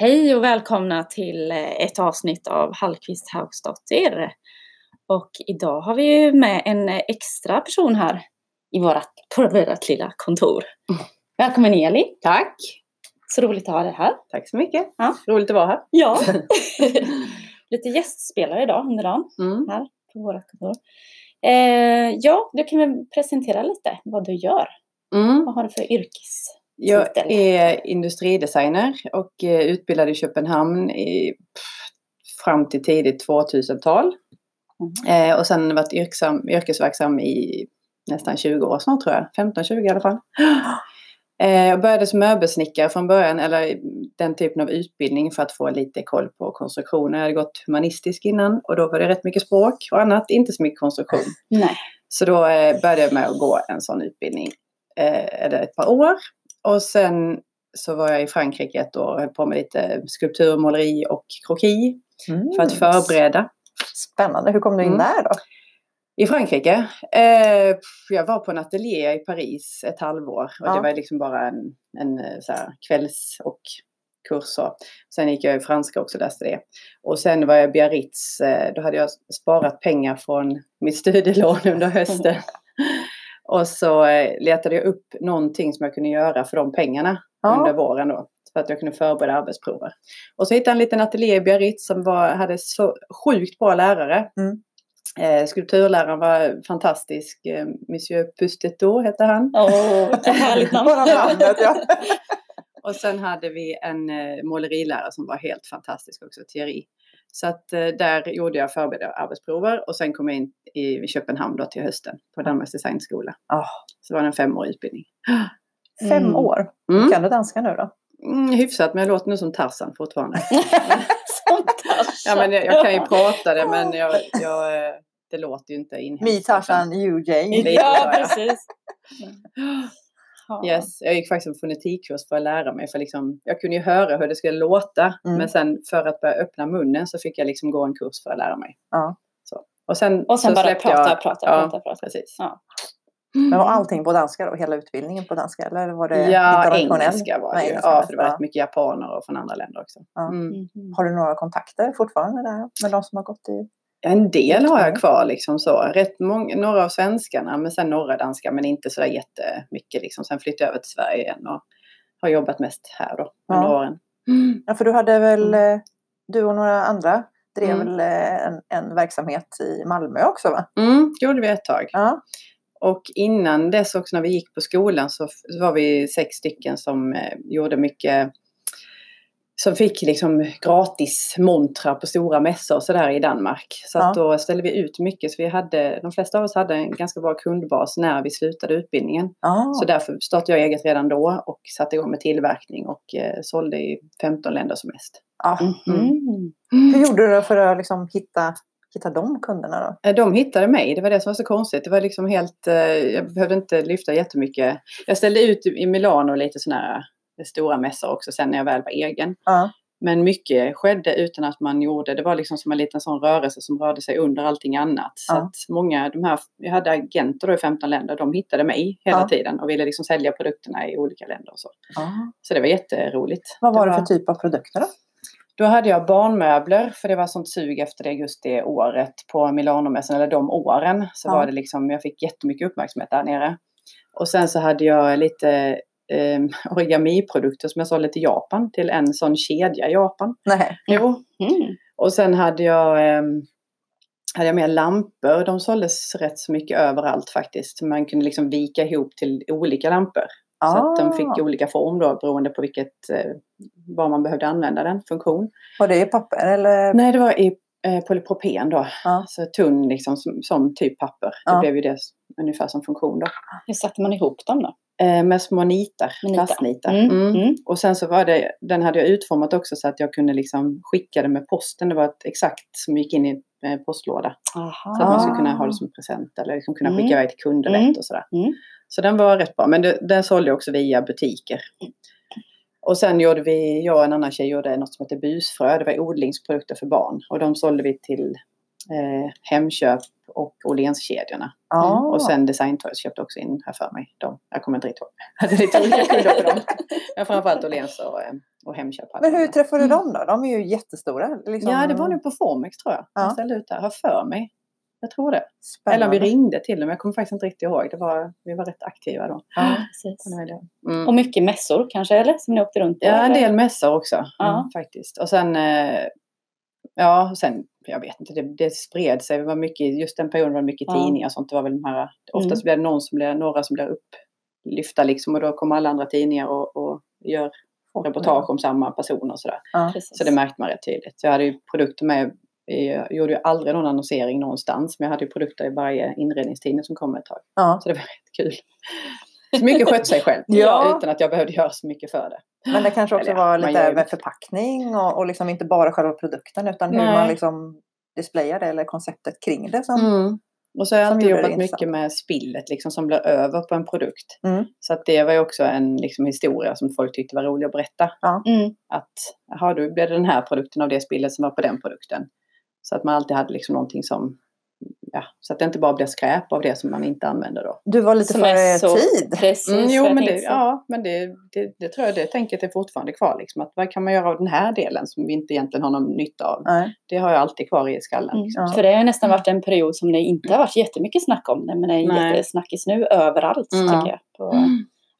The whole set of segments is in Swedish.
Hej och välkomna till eh, ett avsnitt av Hallqvist Haugstadter. Och idag har vi ju med en extra person här i vårat, på vårt lilla kontor. Välkommen Elin! Tack! Så roligt att ha dig här. Tack så mycket. Ja. Roligt att vara här. Ja. Lite gästspelare idag under dagen Mm. här på vårt kontor. Eh, ja, du kan väl presentera lite vad du gör. Mm. Vad har du för yrkes... Jag är industridesigner och eh, utbildad i Köpenhamn i, fram till tidigt 2000-tal. Mm. Eh, och sen varit yrkesam, yrkesverksam i nästan 20 år snart tror jag. 15-20 i alla fall. Eh, jag började som möbelsnickare från början, eller den typen av utbildning för att få lite koll på konstruktion. Jag hade gått humanistisk innan och då var det rätt mycket språk och annat, inte så mycket konstruktion. Nej. Så då eh, började jag med att gå en sån utbildning eh, eller ett par år. Och sen så var jag i Frankrike ett år och höll på med lite skulptur, måleri och kroki för att förbereda. Spännande. Hur kom du in Mm. där då? I Frankrike? Eh, jag var på en ateljé i Paris ett halvår och Ja. det var liksom bara en, en eh, så här, kvälls och kurs. Och. Sen gick jag i franska också, läste det. Och sen var jag i Biarritz. Eh, då hade jag sparat pengar från mitt studielån under hösten. och så eh, letade jag upp någonting som jag kunde göra för de pengarna Ja. under våren då. För att jag kunde förbereda arbetsprover. Och så hittade jag en liten ateljé i Biarritz som var, hade så sjukt bra lärare. Mm. Eh, skulpturläraren var fantastisk. Eh, Monsieur Pustetot hette han. Åh, vilket härligt namn. Bara namnet, ja. Och sen hade vi en eh, målerilärare som var helt fantastisk också, Thierry. Så att eh, där gjorde jag förberedda arbetsprover och sen kom jag in i Köpenhamn då till hösten på Danmarks designskola. Ah. Så det var en femårig utbildning. Fem Mm. år. Mm. Kan du danska nu då? Mm, hyfsat, men jag låter nu som Tarzan fortfarande. Sånt där. Ja, men jag, jag kan ju prata det, men jag, jag, eh, det låter ju inte inhemskt. Me, Tarzan, you, Jane. Ja. precis. Ja. Yes, jag gick faktiskt en fonetikkurs för att lära mig. För liksom, jag kunde ju höra hur det skulle låta. Mm. Men sen för att börja öppna munnen så fick jag liksom gå en kurs för att lära mig. Ja. Så. Och sen, Och sen så bara prata, jag, prata, ja, prata, prata. Precis. Ja. Men var allting på danska då? Hela utbildningen på danska? Eller var det Ja, engelska var det Nej, ju. Ja, för det var rätt mycket japaner och från andra länder också. Ja. Mm. Mhm. Har du några kontakter fortfarande där med de som har gått i? En del har jag kvar liksom så. Rätt många, några av svenskarna, men sen några danska, men inte så där jättemycket liksom. Sen flyttade jag över till Sverige igen och har jobbat mest här då under Ja. åren. Ja, för du hade väl, Mm. eh, du och några andra drev Mm. väl eh, en, en verksamhet i Malmö också va? Mm, gjorde vi ett tag. Ja. Och innan dess också när vi gick på skolan så var vi sex stycken som eh, gjorde mycket som fick liksom gratis montrar på stora mässor och sådär i Danmark. Så att då ställde vi ut mycket. Så vi hade, de flesta av oss hade en ganska bra kundbas när vi slutade utbildningen. Ah. Så därför startade jag eget redan då och satte igång med tillverkning och eh, sålde i 15 länder som mest. Ja. Mhm. Hur gjorde du då för att liksom hitta, hitta de kunderna då? Eh, De hittade mig, det var det som var så konstigt. Det var liksom helt, eh, jag behövde inte lyfta jättemycket. Jag ställde ut i Milano lite sådana här stora mässor också sen när jag väl var egen. Ja. Men mycket skedde utan att man gjorde, det var liksom som en liten sån rörelse som rörde sig under allting annat. Så Ja. att många, de här, jag hade agenter då i 15 länder, de hittade mig hela Ja. tiden och ville liksom sälja produkterna i olika länder och så. Ah. Så det var jätteroligt. Vad var det för typ av produkter då? Då hade jag barnmöbler, för det var sånt sug efter det just det året på Milanomässan, eller de åren. Så Ja. var det liksom, jag fick jättemycket uppmärksamhet där nere. Och sen så hade jag lite eh, origami-produkter som jag sålde till Japan, till en sån kedja i Japan. Nej. Jo. Mm. Och sen hade jag, eh, hade jag med lampor. De såldes rätt så mycket överallt faktiskt. Man kunde liksom vika ihop till olika lampor. Så att de Ah. fick olika form då beroende på vilket, eh, vad man behövde använda den funktion. Var det i papper eller? Nej, det var i eh, polypropen då. Ja. Så tunn liksom som, som typ papper. Det Ja. blev ju det ungefär som funktion då. Hur satte man ihop dem då? Eh, med små nitar, plastnitar. Mm, Mm. mm. Och sen så var det, den hade jag utformat också så att jag kunde liksom skicka det med posten. Det var ett exakt som gick in i en postlåda. Aha. Så att man skulle kunna ha det som present eller liksom kunna Mm. skicka iväg till kunder Mm. lätt och sådär. Mm. Så den var rätt bra. Men det, den sålde jag också via butiker. Och sen gjorde vi, jag och en annan tjej gjorde något som heter busfrö. Det var odlingsprodukter för barn. Och de sålde vi till eh, Hemköp och Åhlénskedjorna. Ja. Och sen Designtoys köpte också in här för mig. De, jag kommer inte riktigt ihåg. Jag hade lite olika kunder på dem. Men framförallt Åhléns och, eh, och Hemköp. Men hur träffade du dem då? De är ju jättestora. Liksom. Ja, det var nog på Formex tror jag. Ja. Jag ställde ut där. Har för mig. Jag tror det. Spännande. Eller vi ringde till dem. Jag kommer faktiskt inte riktigt ihåg. Det var, vi var rätt aktiva då. Ja, precis. Mm. Och mycket mässor kanske, eller? Som ni åkte runt på? Ja, en del mässor också Ja. mm, faktiskt. Och sen, eh, ja, och sen, jag vet inte, det, det spred sig. Det var mycket, just den perioden var det mycket Ja. tidningar och sånt. Det var väl de här, oftast Mm. blir det någon som blir, några som blir upplyfta liksom och då kommer alla andra tidningar och, och gör reportage om samma personer och sådär. Ja. Så det märkte man rätt tydligt. Så jag hade ju produkter med, i- jag gjorde ju aldrig någon annonsering någonstans, men jag hade ju produkter i varje inredningstidning som kom ett tag. Ja. Så det var rätt kul. Så mycket skötte sig själv, Ja. utan att jag behövde göra så mycket för det. Men det kanske också Eller ja, var lite med förpackning och, och liksom inte bara själva produkten utan hur Nej. man liksom displayar det eller konceptet kring det. Som, Mm. Och så har jag alltid jobbat mycket med spillet liksom, som blir över på en produkt. Mm. Så att det var ju också en liksom, historia som folk tyckte var rolig att berätta. Mm. Att, jaha, då blev det den här produkten av det spillet som var på den produkten. Så att man alltid hade liksom någonting som, ja, så att det inte bara blir skräp av det som man inte använder då. Du var lite Som före så- tid. Precis. Mm, jo, men det, ja, men det, det, det tror jag, det tänket är fortfarande kvar. Liksom, att vad kan man göra av den här delen som vi inte egentligen har någon nytta av? Nej. Det har jag alltid kvar i skallen. Mm. Liksom. Ja. För det har nästan varit en period som det inte har varit jättemycket snack om det. Men det är en Nej. jättesnackis nu överallt Mm. tycker jag. På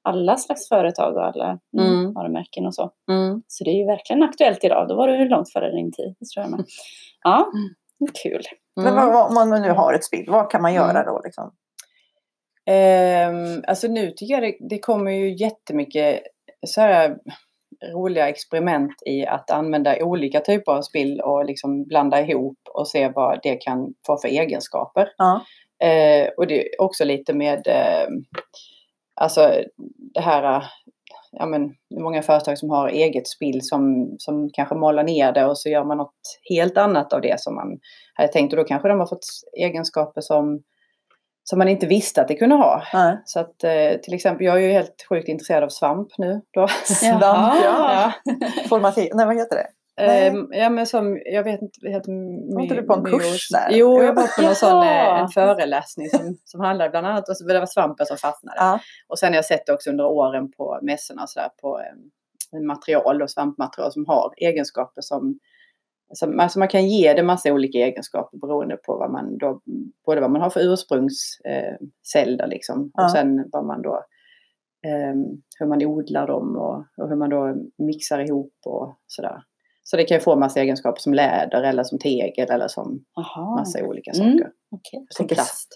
alla slags företag och alla mm. Mm. varumärken och så. Mm. Så det är ju verkligen aktuellt idag. Då var du långt före din tid. Det tror jag med. Ja, kul. Men Mm. vad, vad, om man nu har ett spill, vad kan man göra Mm. då? Liksom? Ehm, alltså nu tycker jag det, det kommer ju jättemycket så här roliga experiment i att använda olika typer av spill och liksom blanda ihop och se vad det kan få för egenskaper. Ja. Eh, och det är också lite med eh, alltså det här eh, Ja, men, det är många företag som har eget spill som, som kanske målar ner det och så gör man något helt annat av det som man hade tänkt. Och då kanske de har fått egenskaper som, som man inte visste att det kunde ha. Nej. Så att eh, till exempel, jag är ju helt sjukt intresserad av svamp nu. Då. Svamp, Jaha. ja. Formativ, nej vad heter det? Ehm, ja men som, jag vet inte, vad heter Var inte du på en kurs där? Jo, jag var på någon sån, eh, en föreläsning som, som handlade bland annat, och så, det var svampen som fastnade. Ja. Och sen har jag sett det också under åren på mässorna och så där, på eh, material och svampmaterial som har egenskaper som som, alltså man kan ge det massa olika egenskaper beroende på vad man då, både vad man har för ursprungsceller eh, liksom, Ja. och sen vad man då, eh, hur man odlar dem och, och hur man då mixar ihop och sådär. Så det kan ju få massa egenskaper som läder eller som tegel eller som Jaha. massa olika Mm. saker. Okej. Som tänker- plast.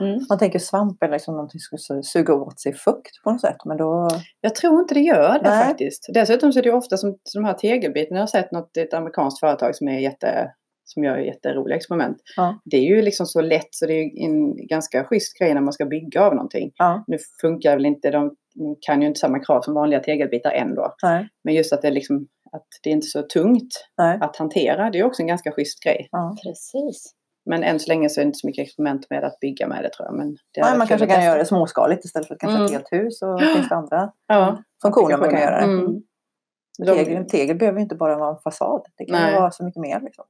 Mm. Man tänker svamp är liksom någonting som ska suga åt sig fukt på något sätt. Men då... Jag tror inte det gör det Nej. faktiskt. Dessutom så är det ju ofta som som de här tegelbitarna. Jag har sett något, ett amerikanskt företag som är jätte som gör jätteroliga experiment. Ja. Det är ju liksom så lätt så det är en ganska schysst grej när man ska bygga av någonting. Ja. Nu funkar väl inte, de, kan ju inte samma krav som vanliga tegelbitar ändå. Nej. Men just att det, liksom, att det är inte så tungt Nej. att hantera, det är också en ganska schysst grej. Ja. Precis. Men än så länge så är det inte så mycket experiment med att bygga med det tror jag. Men det Nej, är man kanske att kan göra det småskaligt istället för kanske ett Mm. helt hus. Och finns det andra Ja, funktioner man kan göra det. Mm. De- Tegel, tegel behöver ju inte bara vara en fasad. Det kan ju Nej. vara så mycket mer. Liksom.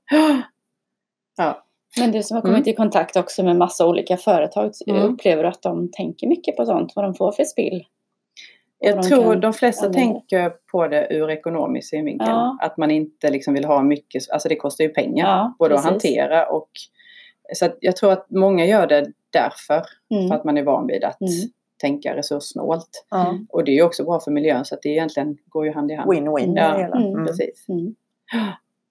Ja. Men du som har kommit i kontakt också med massa olika företag, Mm. upplever du att de tänker mycket på sånt? Vad de får för spill? Jag tror kan de flesta använda. tänker på det ur ekonomisk synvinkel. Ja. Att man inte liksom vill ha mycket, alltså det kostar ju pengar Ja, både att precis. hantera och så att jag tror att många gör det därför, Mm. för att man är van vid att Mm. tänka resurssnålt. Mm. Och det är ju också bra för miljön så att det egentligen går ju hand i hand. Win-win Ja. Mm. Mm. Precis. Mm.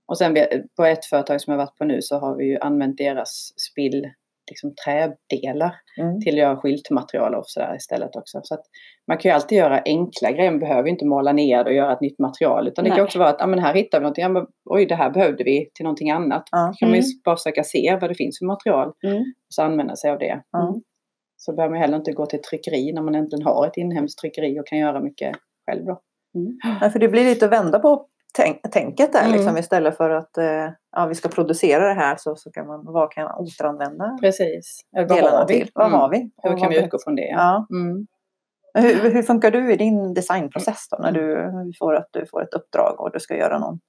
Och sen på ett företag som jag varit på nu så har vi ju använt deras spill, liksom trädelar Mm. till att göra skyltmaterial och sådär istället också. Så att man kan ju alltid göra enkla grejer, man behöver ju inte måla ner och göra ett nytt material. Utan det kan Nej. också vara att, ja men här hittar vi någonting, ja, men, oj det här behövde vi till någonting annat. Ja. Då kan man ju Mm. bara försöka se vad det finns för material Mm. och så använda sig av det. Ja. Så behöver man heller inte gå till tryckeri när man äntligen har ett inhemskt tryckeri och kan göra mycket själv då. Ja, för det blir lite att vända på tänk, tänket där. Mm. Liksom, istället för att eh, ja, vi ska producera det här så, så kan man, vad kan man återanvända Precis. Eller vad delarna har vi? till? Vad Mm. har vi? Hur Och kan vi utgå från det? Ja. Mm. Hur, hur funkar du i din designprocess då? När du får, att du får ett uppdrag och du ska göra någon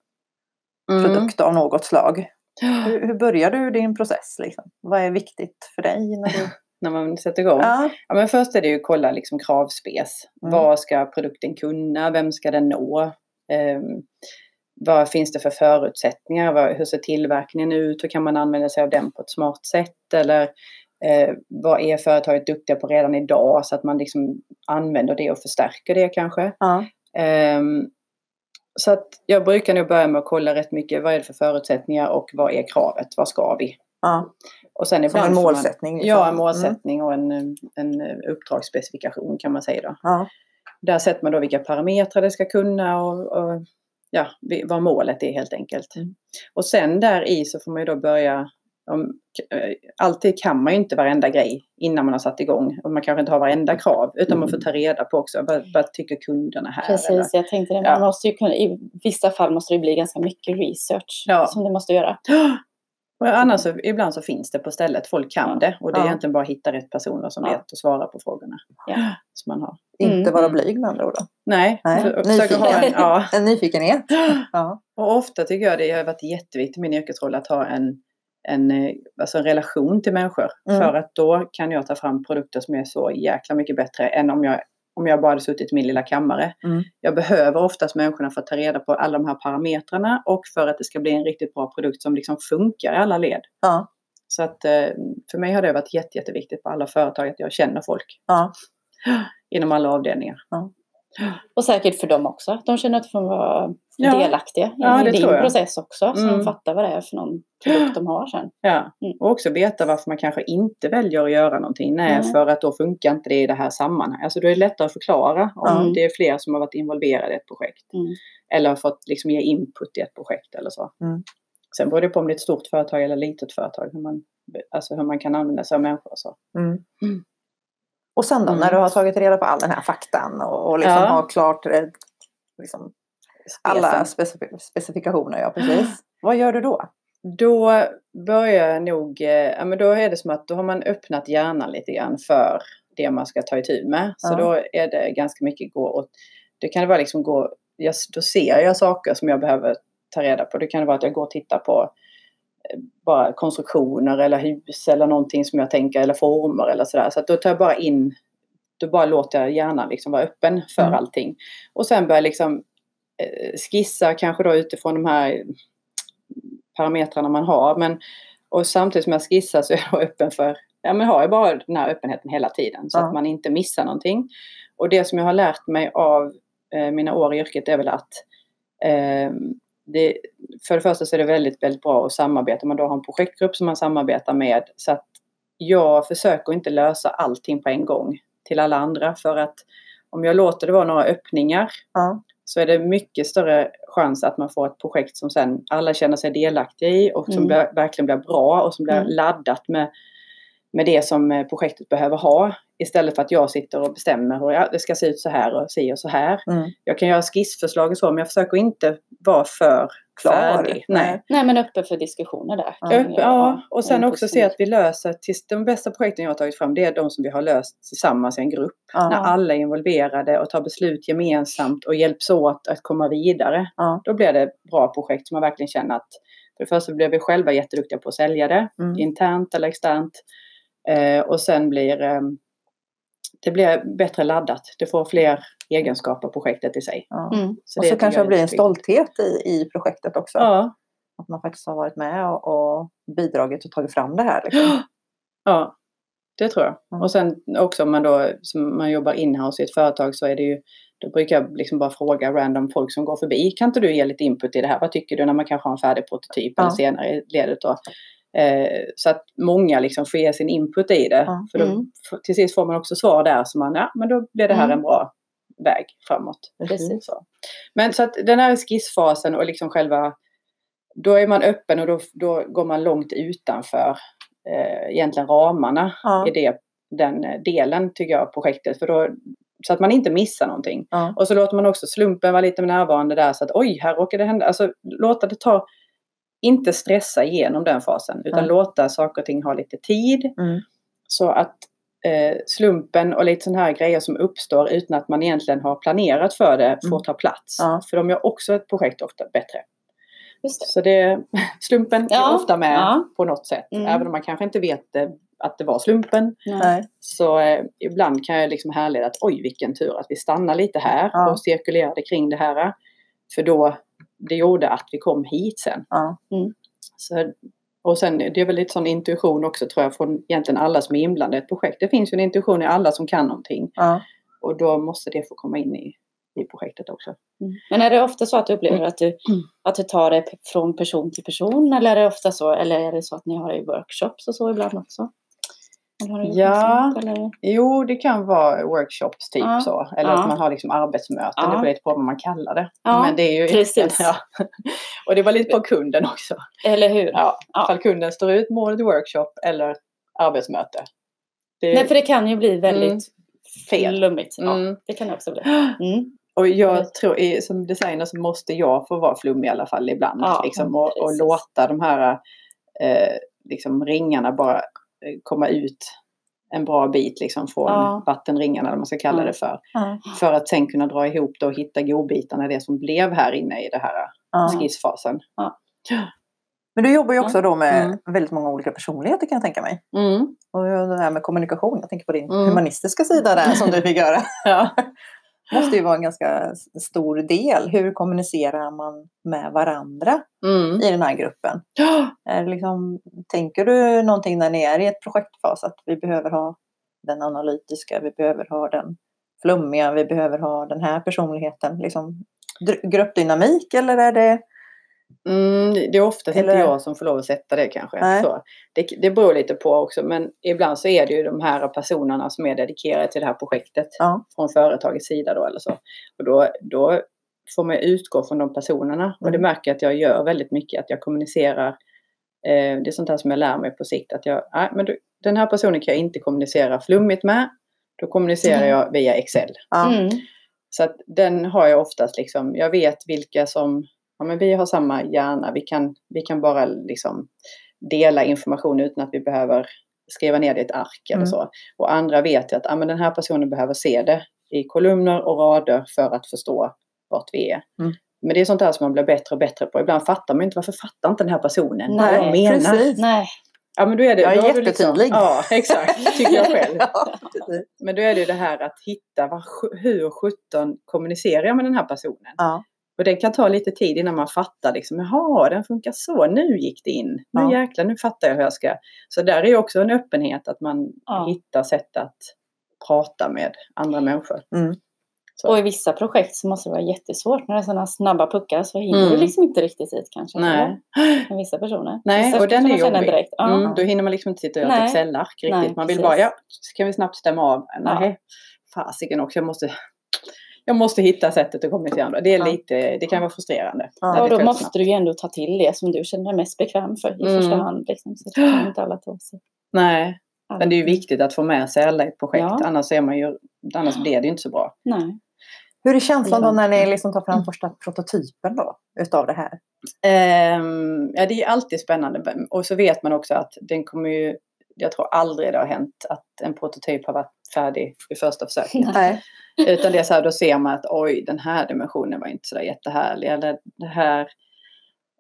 Mm. produkt av något slag. Hur, hur börjar du din process? Liksom? Vad är viktigt för dig? När du... När man sätter igång. ja. Ja, men först är det ju att kolla liksom kravspes. Mm. Vad ska produkten kunna? Vem ska den nå? Ehm, vad finns det för förutsättningar? Hur ser tillverkningen ut? Hur kan man använda sig av den på ett smart sätt? Eller eh, vad är företaget duktiga på redan idag? Så att man liksom använder det och förstärker det kanske. Ja. Ehm, så att jag brukar nog börja med att kolla rätt mycket. Vad är det för förutsättningar och vad är kravet? Vad ska vi? Ja. Och sen en ibland får målsättning. Man, liksom. ja, en Mm. målsättning och en, en uppdragsspecifikation kan man säga då. Ja. Där sätter man då vilka parametrar det ska kunna och, och ja, vad målet är helt enkelt. Mm. Och sen där i så får man ju då börja om, eh, alltid kan man ju inte varenda grej innan man har satt igång. Och man kanske inte har varenda krav. Utan man får ta reda på också. Vad, vad tycker kunderna här? eller? Precis, jag tänkte det. Ja. Man måste ju kunna, I vissa fall måste det bli ganska mycket research Ja. som det måste göra. Och annars så, ibland så finns det på stället. Folk kan det. Och det är Ja. egentligen bara att hitta rätt personer som Ja. vet att svara på frågorna. Ja. Som man har. Inte Mm. vara blyg med andra ord. Då. Nej, Nej. ha en, ja. En nyfikenhet. Ja. Och ofta tycker jag det har varit jätteviktigt i min yrkesroll att ha en, en, eh, alltså en relation till människor. Mm. För att då kan jag ta fram produkter som är så jäkla mycket bättre än om jag, om jag bara hade suttit i min lilla kammare. Mm. Jag behöver oftast människorna för att ta reda på alla de här parametrarna och för att det ska bli en riktigt bra produkt som liksom funkar i alla led. Ja. Så att eh, för mig har det varit jätte, jätteviktigt på alla företag att jag känner folk. Ja. Inom alla avdelningar. Och säkert för dem också. De känner att de får vara Ja. delaktiga Ja, i din process också. Så Mm. de fattar vad det är för någon produkt de har sen. Ja, Mm. och också veta varför man kanske inte väljer att göra någonting. Nej, Mm. för att då funkar inte det i det här sammanhanget. Alltså då är det lättare att förklara om Mm. det är fler som har varit involverade i ett projekt. Mm. Eller har fått liksom ge input i ett projekt eller så. Mm. Sen beror det på om det är ett stort företag eller litet företag. Hur man, alltså hur man kan använda sig av människor och så. Mm. Mm. Och sen då, Mm. när du har tagit reda på all den här faktan och, och liksom Ja. har klart eh, liksom, alla specif- specifikationer. Ja, precis. Vad gör du då? Då börjar jag nog, eh, ja men då är det som att då har man öppnat hjärnan lite grann för det man ska ta itu med. Så Ja. då är det ganska mycket gå åt, det kan det vara liksom gå, jag, då ser jag saker som jag behöver ta reda på. Det kan vara att jag går och tittar på bara konstruktioner eller hus eller någonting som jag tänker eller former eller sådär. Så att då tar jag bara in, då bara låter jag hjärnan liksom vara öppen för Mm. allting. Och sen börjar jag liksom eh, skissa kanske då utifrån de här parametrarna man har. Men, och samtidigt som jag skissar så är jag öppen för, ja men har jag bara den här öppenheten hela tiden så Ja. att man inte missar någonting. Och det som jag har lärt mig av eh, mina år i yrket är väl att eh, det, för det första så är det väldigt, väldigt bra att samarbeta. Man då har en projektgrupp som man samarbetar med. Så att jag försöker inte lösa allting på en gång till alla andra. För att om jag låter det vara några öppningar Ja. så är det mycket större chans att man får ett projekt som sen alla känner sig delaktiga i och som Mm. blir, verkligen blir bra och som blir Mm. laddat med, med det som eh, projektet behöver ha. Istället för att jag sitter och bestämmer hur det ska se ut så här och se och så här. Mm. Jag kan göra skissförslag och så men jag försöker inte vara för Klar. färdig. Nej. Nej men öppen för diskussioner där. Ja. Öpp- ja, och sen också som- se att vi löser, tills de bästa projekten jag har tagit fram det är de som vi har löst tillsammans i en grupp. Ja. När alla är involverade och tar beslut gemensamt och hjälps åt att komma vidare. Då blir det bra projekt som man verkligen känner att för det första blir vi själva jätteduktiga på att sälja det, Mm. internt eller externt. Eh, och sen blir eh, det blir bättre laddat. Det får fler egenskaper projektet i sig. Ja. Mm. och det så kanske det blir en stolthet i, i projektet också. Ja, Att man faktiskt har varit med och, och bidragit och tagit fram det här. Liksom. Ja, det tror jag. Mm. Och sen också om man då som man jobbar inhouse i ett företag så är det ju då brukar jag liksom bara fråga random folk som går förbi. Kan inte du ge lite input i det här? Vad tycker du när man kanske har en färdig prototyp Ja. eller senare i ledet då? Eh, så att många liksom får ge sin input i det. Ja. För då, Mm. till sist får man också svar där så man, ja men då blir det här Mm. en bra väg framåt. Precis. Så. Men så att den här skissfasen och liksom själva, då är man öppen och då, då går man långt utanför eh, egentligen ramarna Ja. i det, den eh, delen tycker jag projektet. För då, så att man inte missar någonting. Ja. Och så låter man också slumpen vara lite närvarande där så att oj, här råkar det hända. Alltså låta det ta, inte stressa igenom den fasen utan Ja. låta saker och ting ha lite tid. Mm. Så att eh, slumpen och lite sådana här grejer som uppstår utan att man egentligen har planerat för det får Mm. ta plats. Ja. För de gör också ett projekt ofta bättre. Just det. Så det, slumpen Ja, är ofta med ja. på något sätt. Mm. Även om man kanske inte vet det, att det var slumpen. Nej. Så eh, ibland kan jag liksom härleda att oj vilken tur att vi stannar lite här Ja. och cirkulerade kring det här. För då, det gjorde att vi kom hit sen. Ja. Så, och sen det är väl lite sån intuition också tror jag från egentligen alla som är inblandade i ett projekt. Det finns ju en intuition i alla som kan någonting. Och då måste det få komma in i, i projektet också. Men är det ofta så att du upplever att du, Mm. att du tar det från person till person? Eller är det ofta så, eller är det så att ni har i workshops och så ibland också? Eller har du gjort Ja. sånt? Jo, det kan vara workshops typ Ja. så. Eller Ja. att man har liksom arbetsmöten. Ja. Det beror lite på vad man kallar det. Men det är ju precis. Ja. Och det var lite på kunden också. eller hur? Ja, Ja. Ifall kunden står ut målet workshop eller arbetsmöte. Det, Nej, för det kan ju bli väldigt Mm. Fel. flummigt. Ja, Mm. det kan det också bli. Mm. Och jag tror, som designer så måste jag få vara flummig i alla fall ibland. Liksom, och, och låta de här eh, liksom, ringarna bara komma ut en bra bit liksom, från Ja. vattenringarna, eller vad man ska kalla Ja. det för. Ja. För att sen kunna dra ihop det och hitta godbitarna, det som blev här inne i det här Ja. skissfasen. Men du jobbar ju också då med Mm. väldigt många olika personligheter kan jag tänka mig. Mm. Och det här med kommunikation, jag tänker på din Mm. humanistiska sida där som du fick göra. Måste ju vara en ganska stor del. Hur kommunicerar man med varandra Mm. i den här gruppen? Liksom, tänker du någonting när ni är i ett projektfas att vi behöver ha den analytiska, vi behöver ha den flummiga, vi behöver ha den här personligheten? Liksom, gruppdynamik eller är det... Mm, det är oftast Eller- inte jag som får lov att sätta det kanske. Nej. Så, det, det beror lite på också men ibland så är det ju de här personerna som är dedikerade till det här projektet Ja. från företagets sida då eller så. Och då, då får man utgå från de personerna och det Mm. märker jag att jag gör väldigt mycket att jag kommunicerar eh, det är sånt här som jag lär mig på sikt att jag, nej, men du, den här personen kan jag inte kommunicera flummigt med. Då kommunicerar Mm. jag via Excel. Ja. Mm. Så att den har jag oftast liksom, jag vet vilka som, ja men vi har samma hjärna, vi kan, vi kan bara liksom dela information utan att vi behöver skriva ner det i ett ark eller Mm. så. Och andra vet att ja, men den här personen behöver se det i kolumner och rader för att förstå vart vi är. Mm. Men det är sånt där som man blir bättre och bättre på. Ibland fattar man inte varför fattar inte den här personen vad jag Nej, menar. precis. Nej. Ja men då är det, Jag är liksom- jättetydlig. ja exakt, tycker jag själv. Ja. Men då är det ju det här att hitta sj- hur sjutton kommunicerar jag med den här personen. ja. Och det kan ta lite tid innan man fattar liksom, jaha den funkar så, nu gick det in. Nu Ja. jäklar, nu fattar jag hur jag ska. Så där är ju också en öppenhet att man Ja. hittar sätt att prata med andra människor. Mm. Så. Och i vissa projekt så måste det vara jättesvårt. När det är sådana snabba puckar så hinner Mm. du liksom inte riktigt dit kanske. Nej. Med vissa personer. Nej, Vissa och den kan är jobbig. Direkt. Ja. Mm, då hinner man liksom inte sitta och göra ett. Excel-ark riktigt. Nej, man vill precis. bara, ja, ska vi snabbt stämma av? Ja. Nej, fasiken också, jag måste, jag måste hitta sättet att kommunicera. Det, är Ja. lite, det kan vara frustrerande. Ja, Ja, det då måste du ju ändå ta till det som du känner dig mest bekväm för i Mm. första hand. Liksom, så det kan inte alla ta sig. Nej, men det är ju viktigt att få med sig alla i ett projekt. Ja. Annars, är man ju, annars blir det ju inte så bra. Nej. Hur är känslan då Ja. när ni liksom tar fram första prototypen då, utav det här? Ehm, ja, det är alltid spännande. Och så vet man också att den kommer ju... Jag tror aldrig det har hänt att en prototyp har varit färdig i första försöket. Nej. Utan det är så här, då ser man att oj, den här dimensionen var inte så där jättehärlig. Eller det här...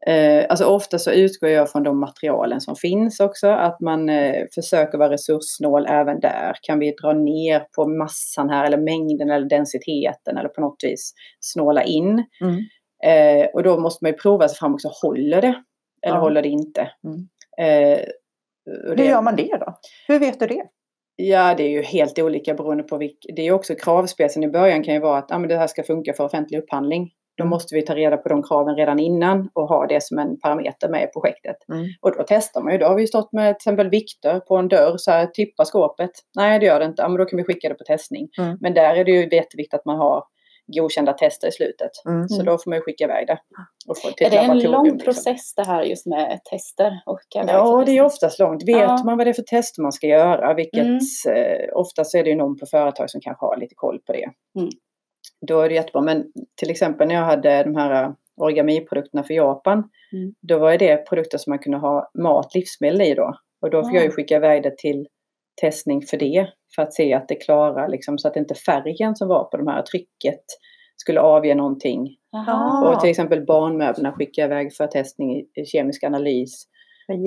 Eh, alltså ofta så utgår jag från de materialen som finns också. Att man eh, försöker vara resurssnål även där. Kan vi dra ner på massan här eller mängden eller densiteten eller på något vis snåla in. Mm. Eh, och då måste man ju prova sig fram också. Håller det? Eller Ja. håller det inte? Mm. Eh, och Hur gör man det då? Hur vet du det? Ja, det är ju helt olika beroende på vilket. Det är också kravspecen i början kan ju vara att ah, men det här ska funka för offentlig upphandling. Då Mm. måste vi ta reda på de kraven redan innan och ha det som en parameter med i projektet. Mm. Och då testar man ju. Då har vi stått med till exempel vikter på en dörr. Så här, tippa skåpet. Nej, det gör det inte. Ja, men då kan vi skicka det på testning. Mm. Men där är det ju jätteviktigt att man har godkända tester i slutet. Mm. Så då får man ju skicka iväg det. Och få till Är det en lång liksom. process det här just med tester? Och Ja, det är oftast långt. Vet Ja. man vad det är för tester man ska göra, vilket Mm. eh, oftast är det ju någon på företag som kanske har lite koll på det. Mm. Då är det jättebra. Men till exempel när jag hade de här eh, origami-produkterna för Japan, Mm. då var det produkter som man kunde ha mat, livsmedel i då. Och då fick Ah. jag ju skicka iväg det till testning för det. För att se att det klarar, liksom, så att inte färgen som var på de här trycket skulle avge någonting. Jaha. Och till exempel barnmöblerna skickade jag iväg för testning i, kemisk analys.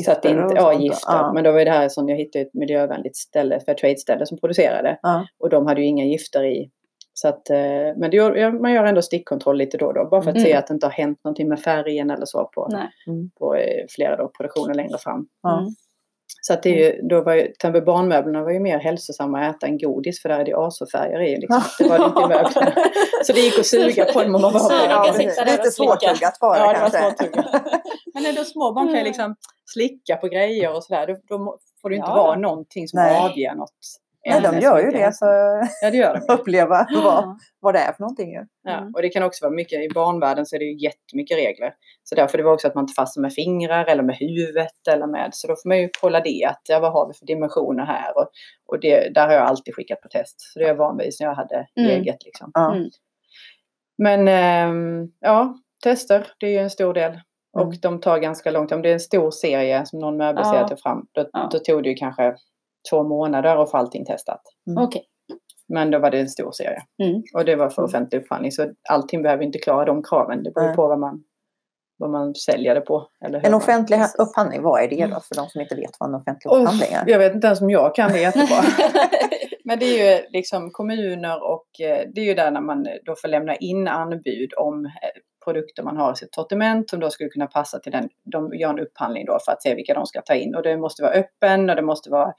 Så att det inte, ja, gifter. Ja. Men då var det här som jag hittade ett miljövänligt ställe, för trade-ställe som producerade. Ja. Och de hade ju inga gifter i. Så att, eh, men gör, man gör ändå stickkontroll lite då och då. Bara för att Mm. se att det inte har hänt någonting med färgen eller så på, Nej. på eh, flera då, produktioner längre fram. Mm. Så att det är ju, då var ju, till exempel barnmöblerna var ju mer hälsosamma att äta än godis för där är det azofärger i. Liksom. Det var det inte i möblerna. Så det gick att suga på dem om man var Så barn. och Lite svårtuggat var det Ja, det var kanske. svårtuggat. Men ändå små barn kan ju liksom slicka på grejer och sådär. Då, då får det ju inte Ja. vara någonting som avger något. Nej, de gör ju det för Ja, det gör de. att uppleva vad, vad det är för någonting. Ju. Ja, Mm. och det kan också vara mycket, i barnvärlden så är det ju jättemycket regler. Så därför det var också att man inte fastnar med fingrar eller med huvudet eller med, så då får man ju kolla det, att ja, vad har vi för dimensioner här? Och, och det, där har jag alltid skickat på test. Så det är jag van vid när jag hade Mm. eget liksom. Mm. Men ehm, ja, tester, det är ju en stor del. Och Mm. de tar ganska lång tid. Om det är en stor serie som någon möbelserie Ja. tar fram, då, Ja. då tog det ju kanske två månader att få allting testat. Okej. Men då var det en stor serie. Mm. Och det var för offentlig upphandling. Så allting behöver inte klara de kraven. Det beror Nej. på vad man, vad man säljer det på. Eller En man- offentlig Precis. upphandling, vad är det då för de som inte vet vad en offentlig upphandling är? jag vet inte ens om jag kan det jättebra. Men det är ju liksom kommuner och eh, det är ju där när man då får lämna in anbud om eh, produkter man har i sitt sortiment som då skulle kunna passa till den. De gör en upphandling då för att se vilka de ska ta in och det måste vara öppen och det måste vara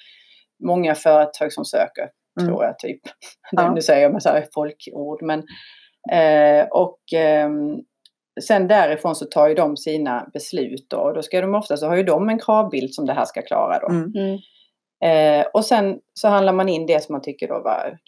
många företag som söker, Mm. tror jag typ. Ja. Nu säger jag med så här folkord men eh, och ehm, sen därifrån så tar ju de sina beslut då och då ska de ofta så har ju de en kravbild som det här ska klara då. Mm. Mm. Eh, och sen så handlar man in det som man tycker då var,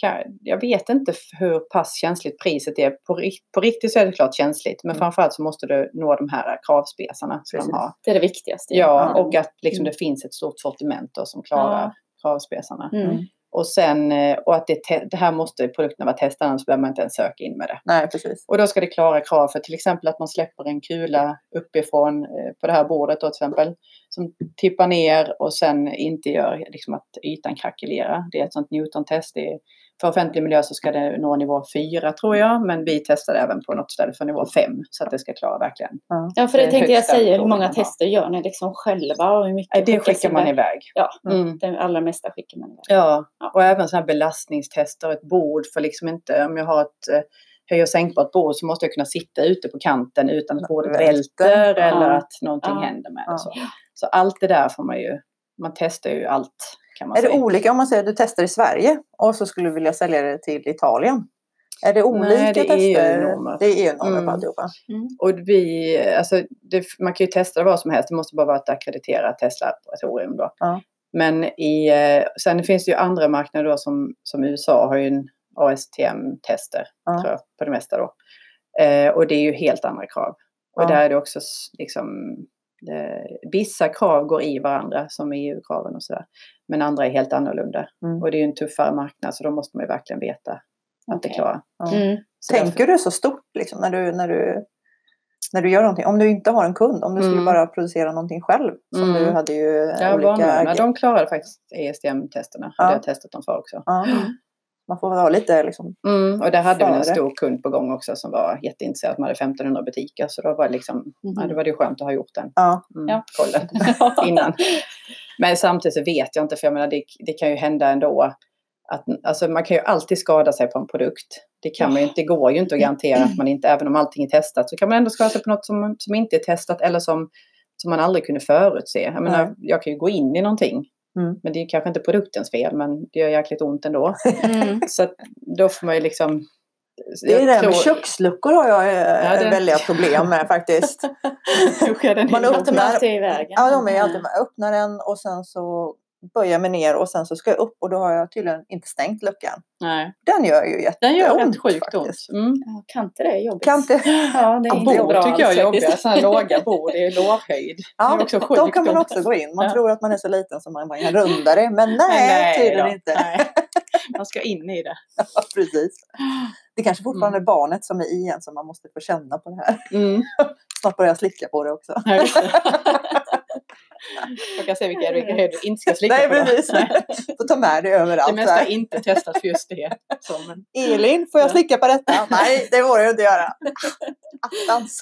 jag vet inte hur pass känsligt priset är. På, på riktigt så är det klart känsligt, men Mm. framförallt så måste du nå de här kravspesarna som Precis. de har. Det är det viktigaste. Ja, Ja. och att liksom Mm. det finns ett stort sortiment då som klarar Ja. Kravspesarna. Mm. Och sen, eh, och att det, det här måste produkterna vara testade, annars behöver man inte ens söka in med det. Nej, precis. Och då ska det klara krav för till exempel att man släpper en kula uppifrån eh, på det här bordet då till exempel. Som tippar ner och sen inte gör liksom att ytan krackelerar. Det är ett sånt Newton-test. Det är, för offentlig miljö så ska det nå nivå 4 tror jag. Men vi testade även på något ställe för nivå 5. Så att det ska klara verkligen. Ja, för det Det tänkte jag säga. Hur många tester gör ni liksom själva? Och hur mycket Det skickar man iväg? Ja, Mm. det allra mesta skickar man iväg. Ja, och även sådana här belastningstester. Ett bord för liksom inte, om jag har ett eh, höj och sänkbart bord så måste jag kunna sitta ute på kanten utan att bordet Välter. välter eller Ja. att någonting Ja. händer med Ja. det. Så. så allt det där får man ju, man testar ju allt Är det säga. olika om man säger att du testar i Sverige och så skulle du vilja sälja det till Italien? Är det olika Nej, det är tester? EU-normer. Det är EU-normer Mm. på alltihopa. Och vi, alltså, det, man kan ju testa vad som helst, det måste bara vara ett ackrediterat testlaboratorium då. Ja. Men i, eh, sen finns det ju andra marknader då som, som USA har ju en ASTM-tester Ja. tror jag, på det mesta då. Eh, och det är ju helt andra krav. Och Ja. där är det också liksom, vissa krav går i varandra som EU-kraven och sådär. Men andra är helt annorlunda. Mm. Och det är ju en tuffare marknad så då måste man ju verkligen veta att det klarar. Mm. Tänker du så stort liksom, när, du, när, du, när du gör någonting? Om du inte har en kund, om du skulle Mm. bara producera någonting själv. Som Mm. du hade ju Ja, olika... barnmödrarna, de klarade faktiskt ESDM-testerna. Ja. Ja. Jag har testat dem för också. Ja. Man får vara lite liksom... Mm, och där hade vi en stor kund på gång också som var jätteintresserad. De hade 1500 butiker så då var det, liksom, ja, då var det ju skönt att ha gjort den Ja, mm, Ja. kollen innan. Men samtidigt så vet jag inte, för jag menar det, det kan ju hända ändå. Att, alltså man kan ju alltid skada sig på en produkt. Det kan man ju inte, det går ju inte att garantera att man inte, även om allting är testat, så kan man ändå skada sig på något som, som inte är testat eller som, som man aldrig kunde förutse. Jag menar, jag kan ju gå in i någonting. Mm. Men det är kanske inte produktens fel, men det gör jäkligt ont ändå. Mm. Så att då får man ju liksom... det är det där med tror- köksluckor har jag eh, Ja, det- väldiga problem med faktiskt. Den Man öppnar- alltid i vägen. Ja, de är alltid med. Jag öppnar den och sen så böjer jag mig ner och sen så ska jag upp och då har jag tydligen inte stängt luckan. Nej, Den gör ju jätteont den gör rätt sjukt faktiskt. ont. Mm. Ja, kan inte det är jobbigt? Kan inte... Ja, det är inte Bord bra tycker jag är jobbiga. Sådana här låga bord, det är lårhöjd. det Ja, är också sjukt kan man också gå in. Man Ja. tror att man är så liten som man bara kan runda det. Men nej, tydligen då. inte. Nej. Man ska in i det. Ja, precis. Det kanske fortfarande är barnet som är i en som man måste få känna på det här. Mm. Snart börjar jag slicka på det också. Det. Jag kan se vilka, vilka du inte ska slicka Nej, på. då. precis. Nej. Får ta med det Det överallt. mesta där. är inte testat för just det. Så, men, Elin, får jag Ja. slicka på detta? Nej, det får du inte göra. Attans.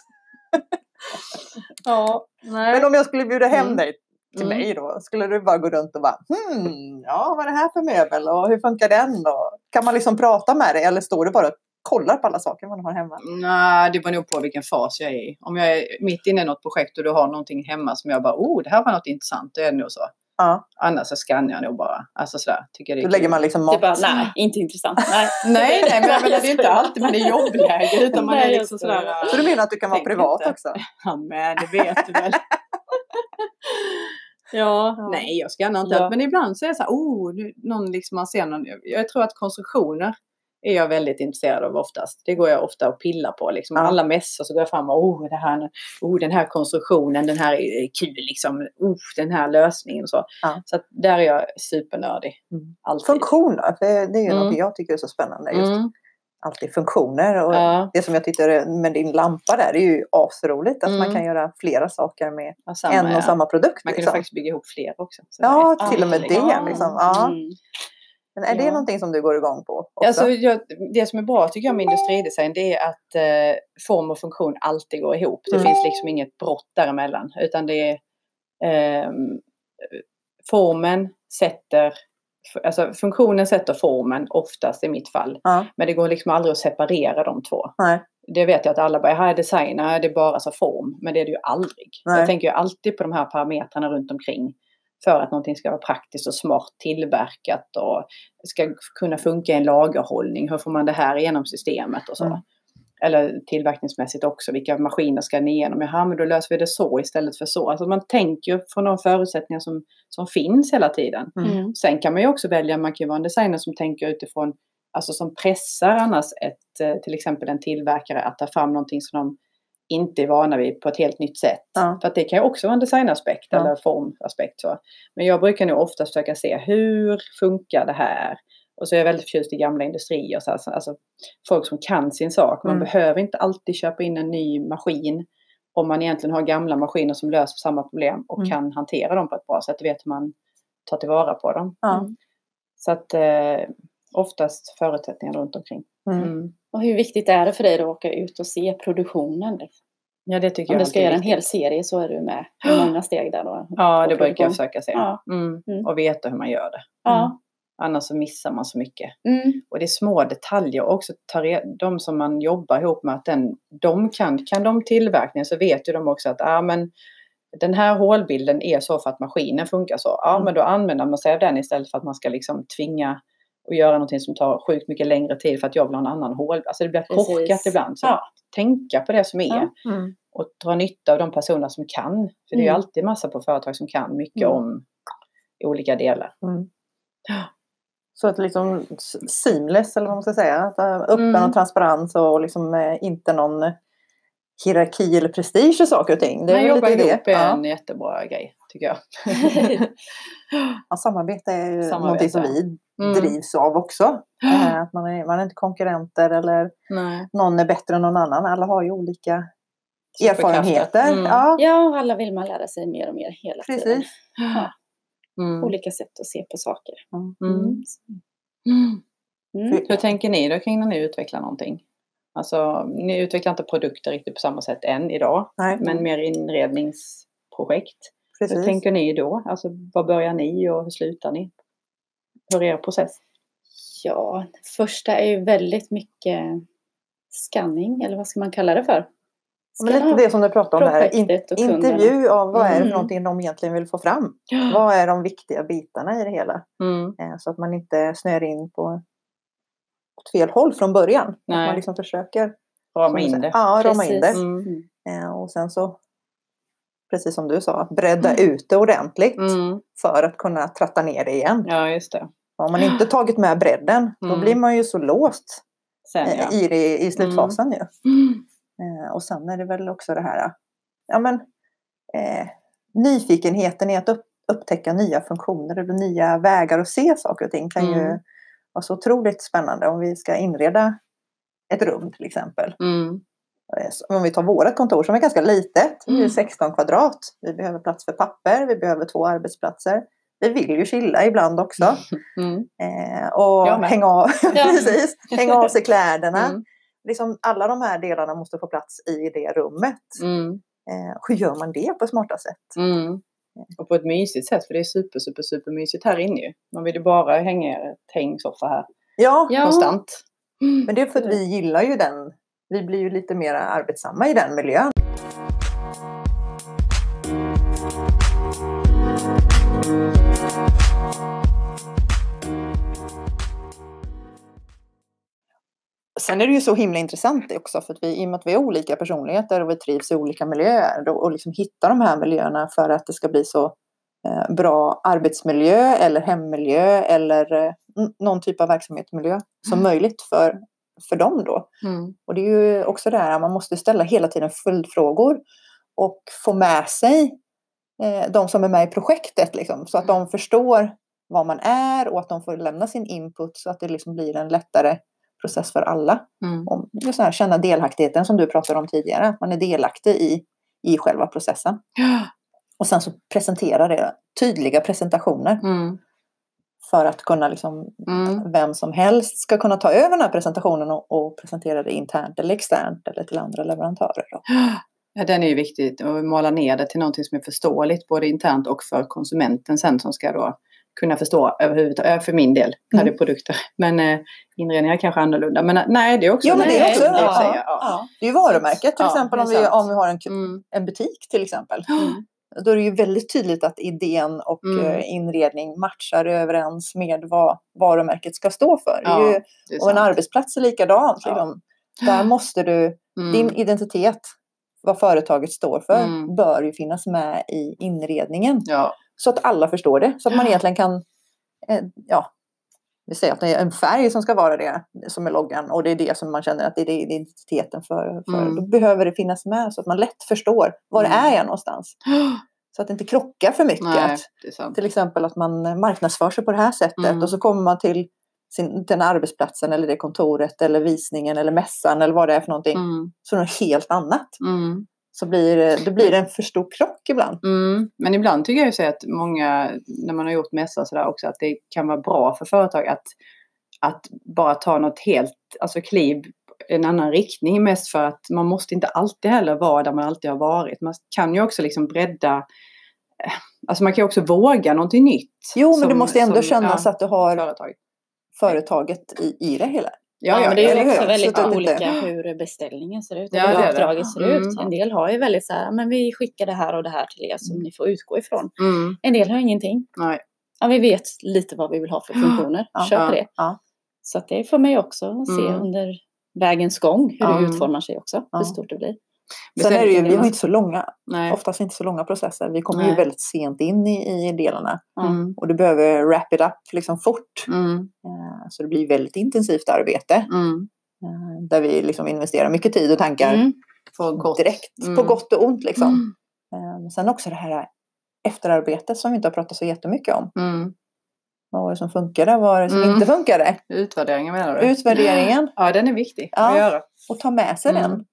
ja, nej. Men om jag skulle bjuda hem Mm. dig till Mm. mig då, skulle du bara gå runt och bara hmm, ja vad är det här för möbel och hur funkar den? Och, kan man liksom prata med dig eller står du bara och kollar på alla saker man har hemma? Nej, det beror nog på vilken fas jag är i. Om jag är mitt inne i något projekt och du har någonting hemma som jag bara, oh, det här var något intressant, då är det nog så. Ja, Annars så skannar jag nog bara. Alltså sådär, tycker det då lägger man liksom Det mat. bara, nej, inte intressant. Nej, Nej, nej, men jag menar, det är inte alltid man är jobbläge utan man Nej, är liksom skojar. sådär. Så du menar att du kan vara privat inte. också? Ja, men det vet du väl. ja, Ja. nej jag skannar inte Ja. allt. Men ibland så är det så här, oh, nu- någon liksom man ser någon. Jag tror att konstruktioner är jag väldigt intresserad av oftast. Det går jag ofta och pillar på. Liksom. Alla mässor så går jag fram och oh, det här, oh, den här konstruktionen, den här är kul liksom. Oh, den här lösningen och så. Ja. Så där är jag supernördig. Mm. Alltid. Funktion då? För det är ju Mm. något jag tycker är så spännande. Just Mm. alltid funktioner. Och Ja, Det som jag tyckte med din lampa där, det är ju asroligt att man Mm. kan göra flera saker med ja, samma, en och samma produkt. Man kan liksom. faktiskt bygga ihop fler också. Så Ja, till och med det. Liksom. Ja. Mm. Men är det Ja. någonting som du går igång på? Också? Alltså, jag, det som är bra tycker jag med industridesign det är att eh, form och funktion alltid går ihop. Det Mm. finns liksom inget brott däremellan. Utan det är ehm, formen sätter, alltså funktionen sätter formen oftast i mitt fall. Ja. Men det går liksom aldrig att separera de två. Nej. Det vet jag att alla bara, här är designer, det är bara så form. Men det är det ju aldrig. Nej. Jag tänker ju alltid på de här parametrarna runt omkring. För att någonting ska vara praktiskt och smart tillverkat och ska kunna funka i en lagerhållning. Hur får man det här igenom systemet och så. Mm. Eller tillverkningsmässigt också. Vilka maskiner ska ni igenom? Jaha, men då löser vi det så istället för så. Alltså man tänker ju från de förutsättningar som, som finns hela tiden. Mm. Sen kan man ju också välja, man kan ju vara en designer som tänker utifrån, alltså som pressar annars ett, eh, till exempel en tillverkare att ta fram någonting som de inte är vana vid på ett helt nytt sätt. Ja. För att det kan ju också vara en designaspekt Ja. eller formaspekt. Så. Men jag brukar nog ofta försöka se hur funkar det här? Och så är jag väldigt förtjust i gamla industrier. Så alltså, alltså, folk som kan sin sak. Man Mm. behöver inte alltid köpa in en ny maskin. Om man egentligen har gamla maskiner som löser samma problem och Mm. kan hantera dem på ett bra sätt. Vet hur man tar tillvara på dem. Ja. Så att eh, oftast förutsättningar runt omkring. Mm. Mm. Och hur viktigt är det för dig att åka ut och se produktionen? Ja, det tycker Om jag du ska göra en hel serie så är du med i många steg där då. Ja, det brukar jag försöka se. Ja. Mm. Mm. Och veta hur man gör det. Ja. Annars så missar man så mycket. Mm. Och det är små detaljer och också de som man jobbar ihop med att den, de kan, kan de tillverkningen så vet ju de också att ah, men den här hålbilden är så för att maskinen funkar så. Ja, Mm. men då använder man sig av den istället för att man ska liksom tvinga och göra någonting som tar sjukt mycket längre tid för att jag vill ha en annan hål. Alltså det blir Precis. korkat ibland. Så Ja. tänka på det som är Ja. Mm. och dra nytta av de personer som kan. För det är ju Mm. alltid massa på företag som kan mycket Mm. om olika delar. Mm. Så att liksom seamless eller vad man ska säga. Att, äh, öppen Mm. och transparens och liksom eh, inte någon hierarki eller prestige i saker och ting. Det är jobba lite ihop det. är Ja. en jättebra grej tycker jag. Ja, samarbete är ju Samarbete. någonting som vi Mm. drivs av också. Eh, Att man, är, man är inte konkurrenter eller Nej. någon är bättre än någon annan. Alla har ju olika erfarenheter. Mm. Ja, ja, och alla vill man lära sig mer och mer hela tiden. precis. Mm. Olika sätt att se på saker. Mm. Mm. Mm. Hur tänker ni då kring när ni utvecklar någonting? Alltså, ni utvecklar inte produkter riktigt på samma sätt än idag, Nej, men mer inredningsprojekt. Hur precis. tänker ni då? Alltså, var börjar ni och hur slutar ni? Hur är er process? Ja, första är ju väldigt mycket scanning, eller vad ska man kalla det för? Men lite det som du pratade om där. In, intervju av vad är det för Mm. någonting de egentligen vill få fram. Vad är de viktiga bitarna i det hela? Mm. Eh, Så att man inte snör in på åt fel håll från början. Att Nej. man liksom försöker Rama in det. Ja, rama in det. Mm. Mm. Eh, Och sen så, precis som du sa, bredda ut det ordentligt Mm. för att kunna tratta ner det igen. Ja, just det. Om man inte tagit med bredden, då Mm. blir man ju så låst Sen ja. i, det, i slutfasen ju. Mm. Eh, Och sen är det väl också det här, ja men eh, nyfikenheten i att upp, upptäcka nya funktioner eller nya vägar att se saker och ting kan ju Mm. vara så otroligt spännande om vi ska inreda ett rum till exempel. Mm. Eh, Om vi tar vårt kontor som är ganska litet, Mm. 16 kvadrat. Vi behöver plats för papper, vi behöver två arbetsplatser. Vi vill ju chilla ibland också. Mm. Eh, och hänga av, precis, hänga av sig kläderna. Mm. Liksom alla de här delarna måste få plats i det rummet. Mm. Eh, hur gör man det på smarta sätt? Mm. Och på ett mysigt sätt, för det är super, super, super mysigt här inne ju. Man vill ju bara hänga i ett hängsoffa här Ja, Ja. konstant. men det är för att vi gillar ju den. Vi blir ju lite mer arbetsamma i den miljön. Sen är det ju så himla intressant också för att vi, i och med att vi har olika personligheter och vi trivs i olika miljöer och, och liksom hitta de här miljöerna för att det ska bli så eh, bra arbetsmiljö eller hemmiljö eller eh, någon typ av verksamhetsmiljö som möjligt för, för dem då. Mm. Och det är ju också det här, man måste ställa hela tiden följdfrågor och få med sig de som är med i projektet liksom, så att de förstår vad man är och att de får lämna sin input så att det liksom blir en lättare process för alla. Mm. Om, just här, känna delaktigheten som du pratade om tidigare, att man är delaktig i, i själva processen. Och sen så presentera det, tydliga presentationer Mm. för att kunna liksom, Mm. vem som helst ska kunna ta över den här presentationen och, och presentera det internt eller externt eller till andra leverantörer. Då. Ja, den är ju viktigt att mala ner det till någonting som är förståeligt både internt och för konsumenten sen som ska då kunna förstå överhuvudtaget, för min del, när Mm. det är produkter. Men eh, inredningar är kanske annorlunda. Men eh, nej, det är också Jo, men det är också, det är ja, ja. ja. Det är ju varumärket till Ja, exempel om vi, om vi har en, Mm. en butik till exempel. Mm. Då är det ju väldigt tydligt att idén och Mm. eh, inredning matchar överens med vad varumärket ska stå för. Ja, ju, och en arbetsplats är likadant. Ja. Liksom. Där måste du, Mm. din identitet, vad företaget står för, Mm. bör ju finnas med i inredningen. Ja, Så att alla förstår det. Så att man egentligen kan, eh, ja, vi säger att det är en färg som ska vara det som är loggan och det är det som man känner att det är identiteten för. för. Mm. Då behöver det finnas med så att man lätt förstår var Mm. är jag någonstans. Så att det inte krockar för mycket. nej, till exempel att man marknadsför sig på det här sättet Mm. och så kommer man till sin, den arbetsplatsen eller det kontoret eller visningen eller mässan eller vad det är för någonting. Mm. Så något helt annat. Mm. Så blir det, det blir en för stor krock ibland. Mm. Men ibland tycker jag ju så att många, när man har gjort och sådär också, att det kan vara bra för företag att, att bara ta något helt, alltså kliv en annan riktning mest för att man måste inte alltid heller vara där man alltid har varit. Man kan ju också liksom bredda, eh, alltså man kan ju också våga någonting nytt. Jo, men som- måste ändå som, kännas ja, att du har företag. Företaget i, i det hela. Ja, men det är ju också väldigt Så olika hur beställningen ser ut. Ja, hur uppdraget ser Mm. ut. En del har ju väldigt så här, men vi skickar det här och det här till er som ni får utgå ifrån. Mm. En del har ingenting. Nej. Ja, vi vet lite vad vi vill ha för funktioner. Ja, Kör ja, det. ja. Så det får man ju också se Mm. under vägens gång hur Ja. det utformar sig också. Ja. Hur stort det blir. Men Sen är det ju, vi har inte så långa, Nej. oftast inte så långa processer. Vi kommer ju Nej. väldigt sent in i, i delarna. Mm. Och du behöver wrap it up liksom fort. Mm. Eh, Så det blir väldigt intensivt arbete. Mm. eh, Där vi liksom investerar mycket tid och tankar Mm. Direkt. Mm. På gott och ont liksom. Mm. Eh, sen också det här efterarbetet som vi inte har pratat så jättemycket om. Mm. Vad var det som funkade? Vad var det som Mm. inte funkade? Utvärderingen menar du? Utvärderingen. Ja, den är viktig Ja. att göra. Och ta med sig Mm. den.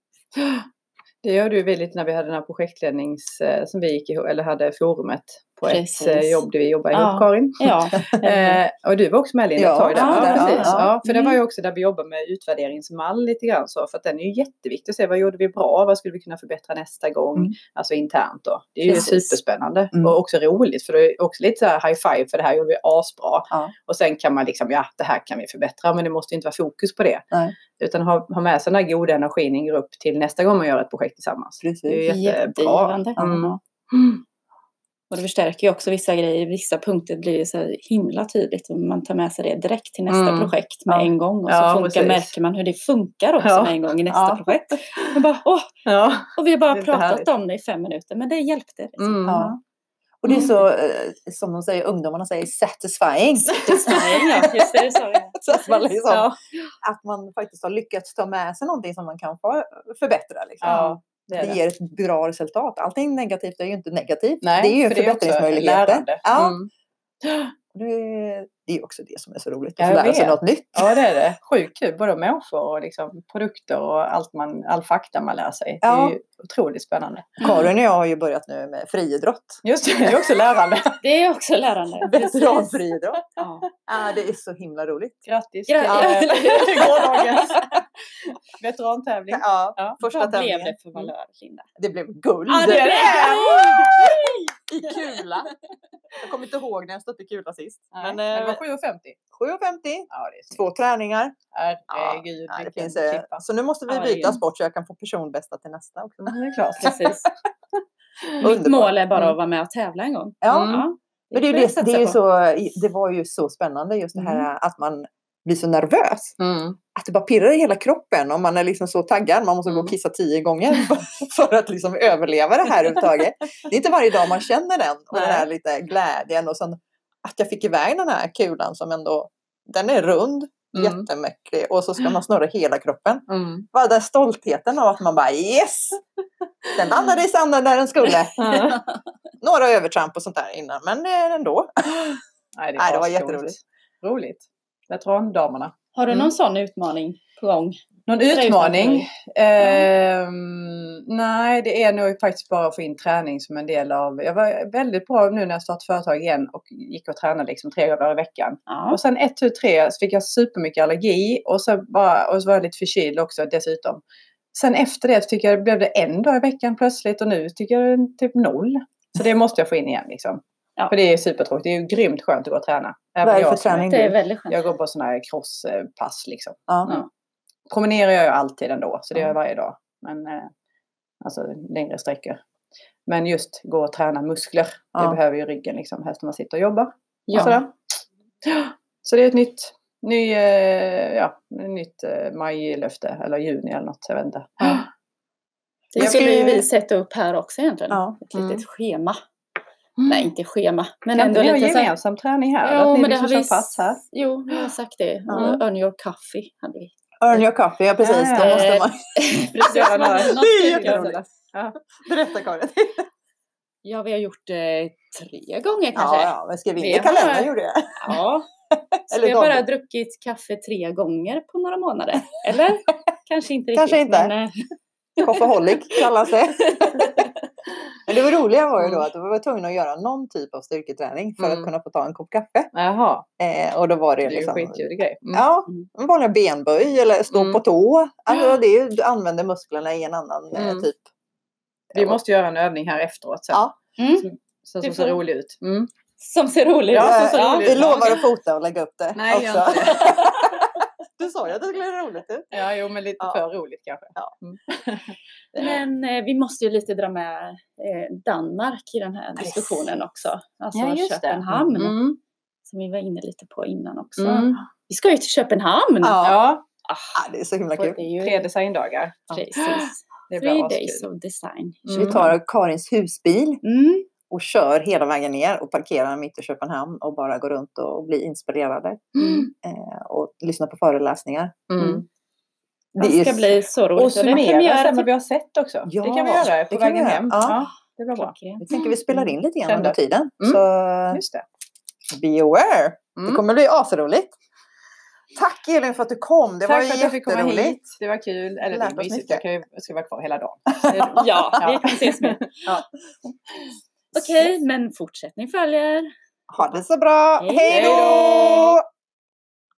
Det gör du väldigt lite när vi hade den här projektlednings, eh, som vi gick ihop, eller hade forumet på Precis. ett eh, jobb där vi jobbade Ja. ihop, Karin. Ja. Eh, och du var också med Linda Ja, ett tag där. ja, Ja, ja, precis. ja. Ja, för det var ju Mm. också där vi jobbar med utvärderingsmall lite grann så. För att den är ju jätteviktig att se vad gjorde vi bra, vad skulle vi kunna förbättra nästa gång. Mm. Alltså internt då. Det är ju Precis. superspännande Mm. och också roligt för det är också lite så här high five för det här gjorde vi asbra. Ja. Och sen kan man liksom, ja det här kan vi förbättra men det måste inte vara fokus på det. Nej. Utan ha, ha med sig den här goda energin i en grupp till nästa gång man gör ett projekt tillsammans. Precis. Det är ju jättebra. Jättegivande. Mm. Mm. Och det förstärker ju också vissa grejer. Vissa punkter blir ju så himla tydligt. Man tar med sig det direkt till nästa Mm. projekt med Ja. en gång. Och så Ja, funkar, märker man hur det funkar också Ja. med en gång i nästa projekt. Man bara, åh, och vi har bara pratat härligt. om det i fem minuter. Men det hjälpte. Liksom. Mm. Och det är så, eh, som de säger, ungdomarna säger, satisfying. Satisfying, ja. Just det. Så att man liksom- ja. Att man faktiskt har lyckats ta med sig någonting som man kan förbättra. Liksom. Ja, det det ger ett bra resultat. Allting negativt är ju inte negativt. Nej, det är ju för det är också förbättringsmöjligheter. lärande. Ja. Mm. Och Det, det är också det som är så roligt, att få lära sig något nytt. Ja det är det. Sjukt kul. Både människor och liksom produkter och allt man, all fakta man lär sig. Det Ja. är ju otroligt spännande. Karin och jag har ju börjat nu med friidrott. Just det, det är också lärande. Det är också lärande. Veteranfriidrott. Ja. Ah, det är så himla roligt. Grattis Gra- till eh, gårdagens veterantävling. Ja, Ja. första Vad blev det för valör, Linda? Det blev guld. Ja, det I kula. Jag kommer inte ihåg när jag stötte kula sist. Nej, Men, men det var eh, 7,50. 7,50. Ja, Två träningar. Herregud, Ja, det finns, eh, klippa. så nu måste vi är byta sport så jag kan få personbästa till nästa också. Ja, det är klart. Precis. Mitt mål är bara Mm. att vara med och tävla en gång. Ja, Mm. men det, är ju det, det, är ju så, det var ju så spännande just det här Mm. att man blir så nervös. Mm. Att det bara pirrar i hela kroppen och man är liksom så taggad. Man måste gå Mm. och kissa tio gånger för, att liksom överleva det här överhuvudtaget. Det är inte varje dag man känner den och den här lite glädjen och sen att jag fick iväg den här kulan som ändå, den är rund, Mm. jättemäcklig och så ska man snurra hela kroppen. Mm. Bara den stoltheten av att man bara yes! Den landade i sanden där den skulle. Några övertramp och sånt där innan men ändå. Nej, Nej, det var jätteroligt. Roligt. Veterandamerna. Har du Mm. någon sån utmaning på gång? Någon utmaning? för- Ehm, nej, det är nog faktiskt bara att få in träning som en del av... Jag var väldigt bra nu när jag startade företag igen och gick och tränade liksom tre gånger i veckan. Ja. Och sen ett, tu, tre så fick jag supermycket allergi och så, bara, och så var jag lite förkyld också dessutom. Sen efter det tycker jag det blev det en dag i veckan plötsligt och nu tycker jag det är typ noll. Så det måste jag få in igen liksom. Ja. För det är supertråkigt. Det är ju grymt skönt att gå och träna. Vad är det jag för träning? Det är väldigt skönt. Jag går på sådana här crosspass liksom. Ja. Ja. Promenerar jag ju alltid ändå, så det gör jag varje dag. Men eh, alltså längre sträckor. Men just gå och träna muskler, Ja. det behöver ju ryggen liksom, helst när man sitter och jobbar. Och Ja. sådär. Så det är ett nytt, ny, eh, ja, nytt eh, majlöfte, eller juni eller något, jag vet inte. Det skulle ju vi sätta upp här också egentligen. Ja. Ett litet Mm. schema. Nej, inte schema. Men Kan ändå inte ni ha så gemensam träning här? Jo, att ni men det liksom har vi... pass här? Jo, vi har sagt det. Och Earn your coffee hade vi. Earn your coffee, ja precis. Då Ja. måste man... Precis. Göra några- Något Det är jätteroligt. Ja. Berätta Karin. Ja, vi har gjort det tre gånger kanske. ja, men skrev in Vi i kalendern har- gjorde jag. Ja. Så vi har bara druckit kaffe tre gånger på några månader. Eller? Kanske inte riktigt. Kanske inte. Men, eh, Coffeeholic kallas det. Men det var roliga var ju då Mm. att vi var tvungna att göra någon typ av styrketräning för Mm. att kunna få ta en kopp kaffe. Jaha, Eh, och då var det, det är ju liksom... skitkul grej. Mm. Ja, Mm. en vanliga benböj eller stå Mm. på tå. Alltså det är, ju- du använder musklerna i en annan eh, Mm. typ. Vi måste göra en övning här efteråt sen. Ja. mm, Som, som, Det som ser rolig ut. Mm. som ser roligt Ja, ut. Eh, roligt vi lovar att fota och lägga upp det Nej, gör också. inte det. Du sa ju att det skulle vara roligt ut. Ja, jo, men lite Ja. för roligt kanske. Men eh, vi måste ju lite dra med eh, Danmark i den här diskussionen också. Alltså Ja, just det. Köpenhamn. Mm. Som vi var inne lite på innan också. Mm. Vi ska ju till Köpenhamn! Ja. Ja, Ah, Ja, det är så himla kul. är ju tre designdagar. precis. Det Three blir days of design. Så vi tar Karins husbil Mm. Och kör hela vägen ner och parkerar mitt i Köpenhamn och bara går runt och blir inspirerade Mm. eh, och lyssnar på föreläsningar. Mm. Det är ska bli så roligt. Och det summera sen vad vi har sett också. Ja, det kan vi göra på det vägen göra. hem. Ja. Ja. det blir bra. Vi tänker vi spelar in lite grann under tiden. Mm. Så Just det. be aware. Det Mm. kommer bli asroligt. Tack Elin för att du kom. Det Tack var för att jag fick komma hit. Det var kul. Eller Lärt det var mysigt. Jag, ska vara kvar hela dagen. Ja, vi kan ses. Ja. Okej, men fortsättning följer. Ha det så bra. Hej då!